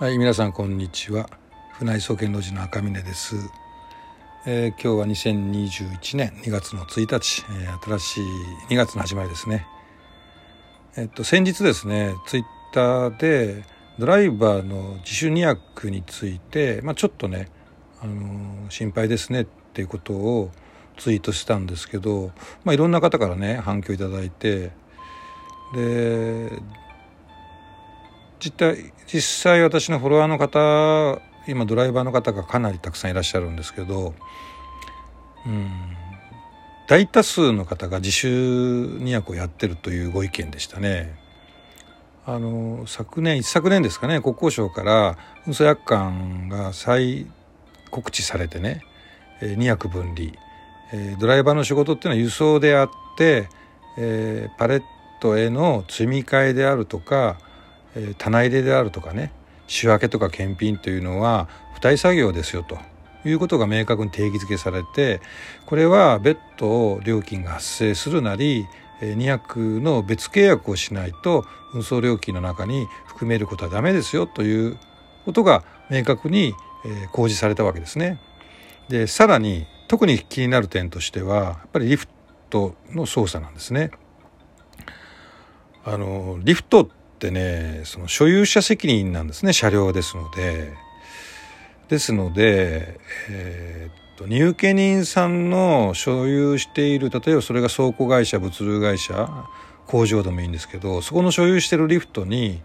はい皆さんこんにちは。船井総研路寺の赤峰です、えー、今日は2021年2月の1日、えー、新しい2月の始まりですね。えっと先日ですねツイッターでドライバーの自主荷役について、まあ、ちょっとね、あのー、心配ですねっていうことをツイートしたんですけど、まあ、いろんな方からね反響いただいてで実際実際私のフォロワーの方今ドライバーの方がかなりたくさんいらっしゃるんですけど、うん、大多数の方が自主2役をやってるというご意見でしたね。あの昨年一昨年ですかね国交省から運送約款が再告知されてね2役分離ドライバーの仕事っていうのは輸送であって、パレットへの積み替えであるとかえ棚入れであるとかね仕分けとか検品というのは付帯作業ですよということが明確に定義づけされてこれは別途料金が発生するなり200の別契約をしないと運送料金の中に含めることはダメですよということが明確に公示されたわけですね。でさらに特に気になる点としてはやっぱりリフトの操作なんですね。あのリフトってねその所有者責任なんですね車両ですので。ですので、えー、っと入家人さんの所有している例えばそれが倉庫会社物流会社工場でもいいんですけどそこの所有してるリフトに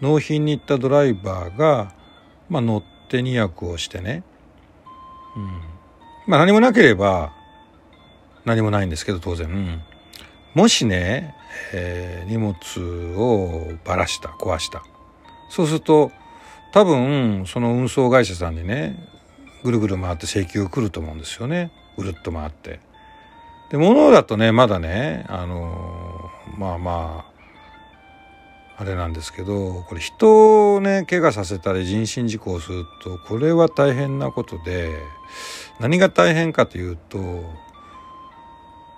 納品に行ったドライバーが、まあ、乗って2役をしてね、うん。まあ、何もなければ何もないんですけど当然、うん、もしね、えー、荷物をばらした壊したそうすると多分その運送会社さんにねぐるぐる回って請求が来ると思うんですよねぐるっと回って。で物だとねまだねあのまあまああれなんですけどこれ人をね怪我させたり人身事故をするとこれは大変なことで何が大変かというと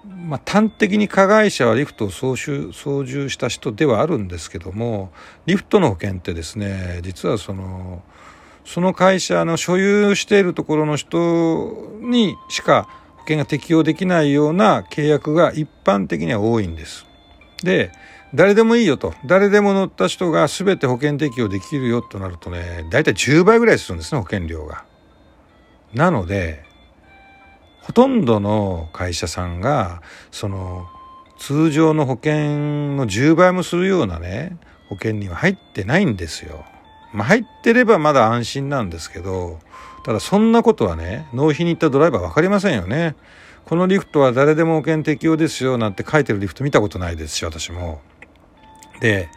まあ、端的に加害者はリフトを操縦操縦した人ではあるんですけどもリフトの保険ってですね実はそのその会社の所有しているところの人にしか保険が適用できないような契約が一般的には多いんです。で誰でもいいよと誰でも乗った人が全て保険適用できるよとなるとね大体10倍ぐらいするんですね保険料が。なのでほとんどの会社さんがその通常の保険の10倍もするようなね保険には入ってないんですよ。まあ、入ってればまだ安心なんですけどただそんなことはね納品に行ったドライバー分かりませんよね。このリフトは誰でも保険適用ですよなんて書いてるリフト見たことないですし私も。で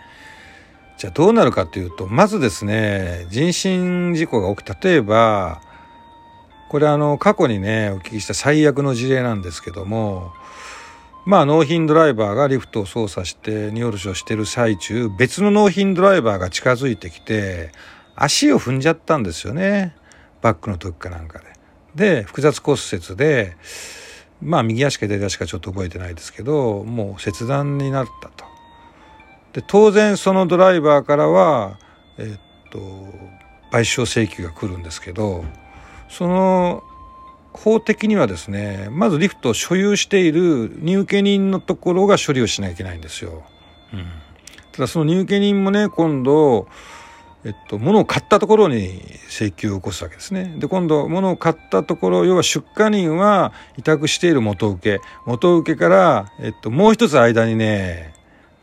じゃあどうなるかというとまずですね人身事故が起き例えばこれあの過去にねお聞きした最悪の事例なんですけどもまあ納品ドライバーがリフトを操作して荷下ろしをしてる最中別の納品ドライバーが近づいてきて足を踏んじゃったんですよねバックの時かなんかで。で複雑骨折でまあ右足か左足かちょっと覚えてないですけどもう切断になったと。で当然そのドライバーからはえっと賠償請求が来るんですけどその法的にはですねまずリフトを所有している入受人のところが処理をしなきゃいけないんですよ。うん、ただその入受人もね今度えっと、物を買ったところに請求を起こすわけですね。で、今度、物を買ったところ、要は出荷人は委託している元請け。元請けから、えっと、もう一つ間にね、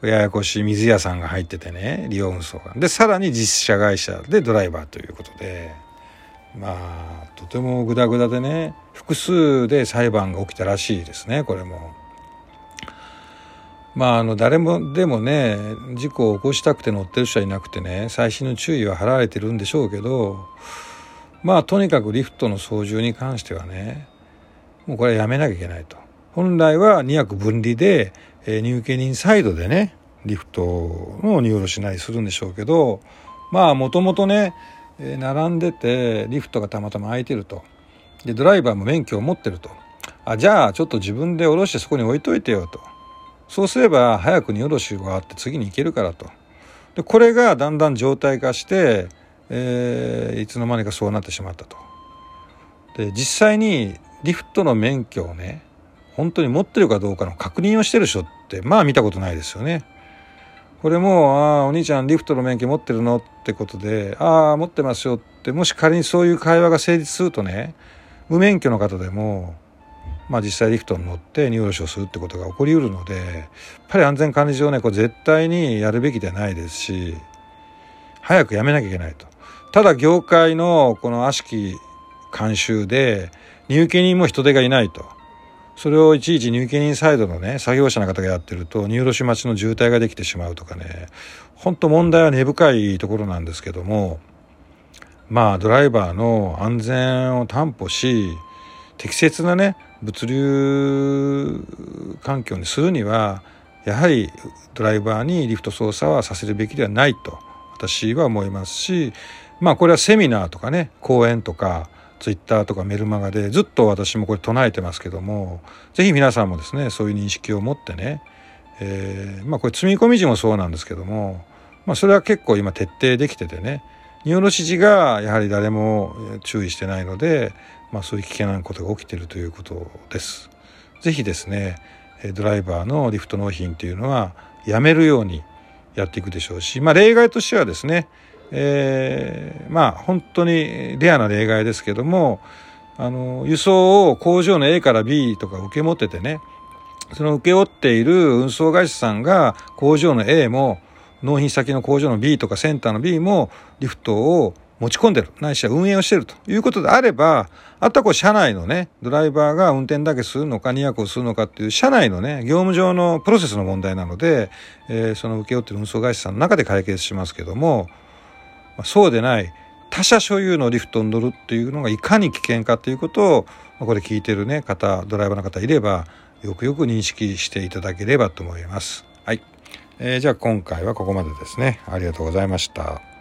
ややこしい水屋さんが入っててね、利用運送が。で、さらに実車会社でドライバーということで、まあとてもグダグダでね複数で裁判が起きたらしいですねこれも。まああの誰もでもね事故を起こしたくて乗ってる人はいなくてね細心の注意は払われてるんでしょうけどまあとにかくリフトの操縦に関してはねもうこれはやめなきゃいけないと。本来は2役分離で、えー、入家人サイドでねリフトの荷下ろしなりするんでしょうけどまあもともとねえ並んでてリフトがたまたま空いてるとでドライバーも免許を持ってるとあじゃあちょっと自分で下ろしてそこに置いといてよとそうすれば早く荷下ろしがあって次に行けるからとでこれがだんだん状態化してえー、いつの間にかそうなってしまったと。で実際にリフトの免許をね本当に持ってるかどうかの確認をしてる人ってまあ見たことないですよね。これも「ああお兄ちゃんリフトの免許持ってるの?」ってことで「ああ持ってますよ」ってもし仮にそういう会話が成立するとね無免許の方でもまあ実際リフトに乗って荷下ろしをするってことが起こりうるのでやっぱり安全管理上ねこれ絶対にやるべきではないですし早くやめなきゃいけないと。ただ業界のこの悪しき慣習で入家人も人手がいないと。それをいちいち入家人サイドのね作業者の方がやってると荷下ろし待ちの渋滞ができてしまうとかね。本当問題は根深いところなんですけどもまあドライバーの安全を担保し適切なね物流環境にするにはやはりドライバーにリフト操作はさせるべきではないと私は思いますしまあこれはセミナーとかね講演とかツイッターとかメルマガでずっと私もこれ唱えてますけども是非皆さんもですねそういう認識を持ってね、えー、まあこれ積み込み時もそうなんですけども、まあ、それは結構今徹底できててね荷下ろし時がやはり誰も注意してないので、まあ、そういう危険なことが起きてるということです。是非ですねドライバーのリフト納品っていうのはやめるようにやっていくでしょうし、まあ、例外としてはですねえー、まあ本当にレアな例外ですけどもあの輸送を工場の A から B とか受け持っててねその請け負っている運送会社さんが工場の A も納品先の工場の B とかセンターの B もリフトを持ち込んでる。ないしは運営をしてるということであればあとはこう社内のねドライバーが運転だけするのか2役をするのかっていう社内のね業務上のプロセスの問題なので、えー、その請け負ってる運送会社さんの中で解決しますけども、そうでない他者所有のリフトに乗るっていうのがいかに危険かということを、これ聞いてるね方ドライバーの方いればよくよく認識していただければと思います。はい、えー、じゃあ今回はここまでですね。ありがとうございました。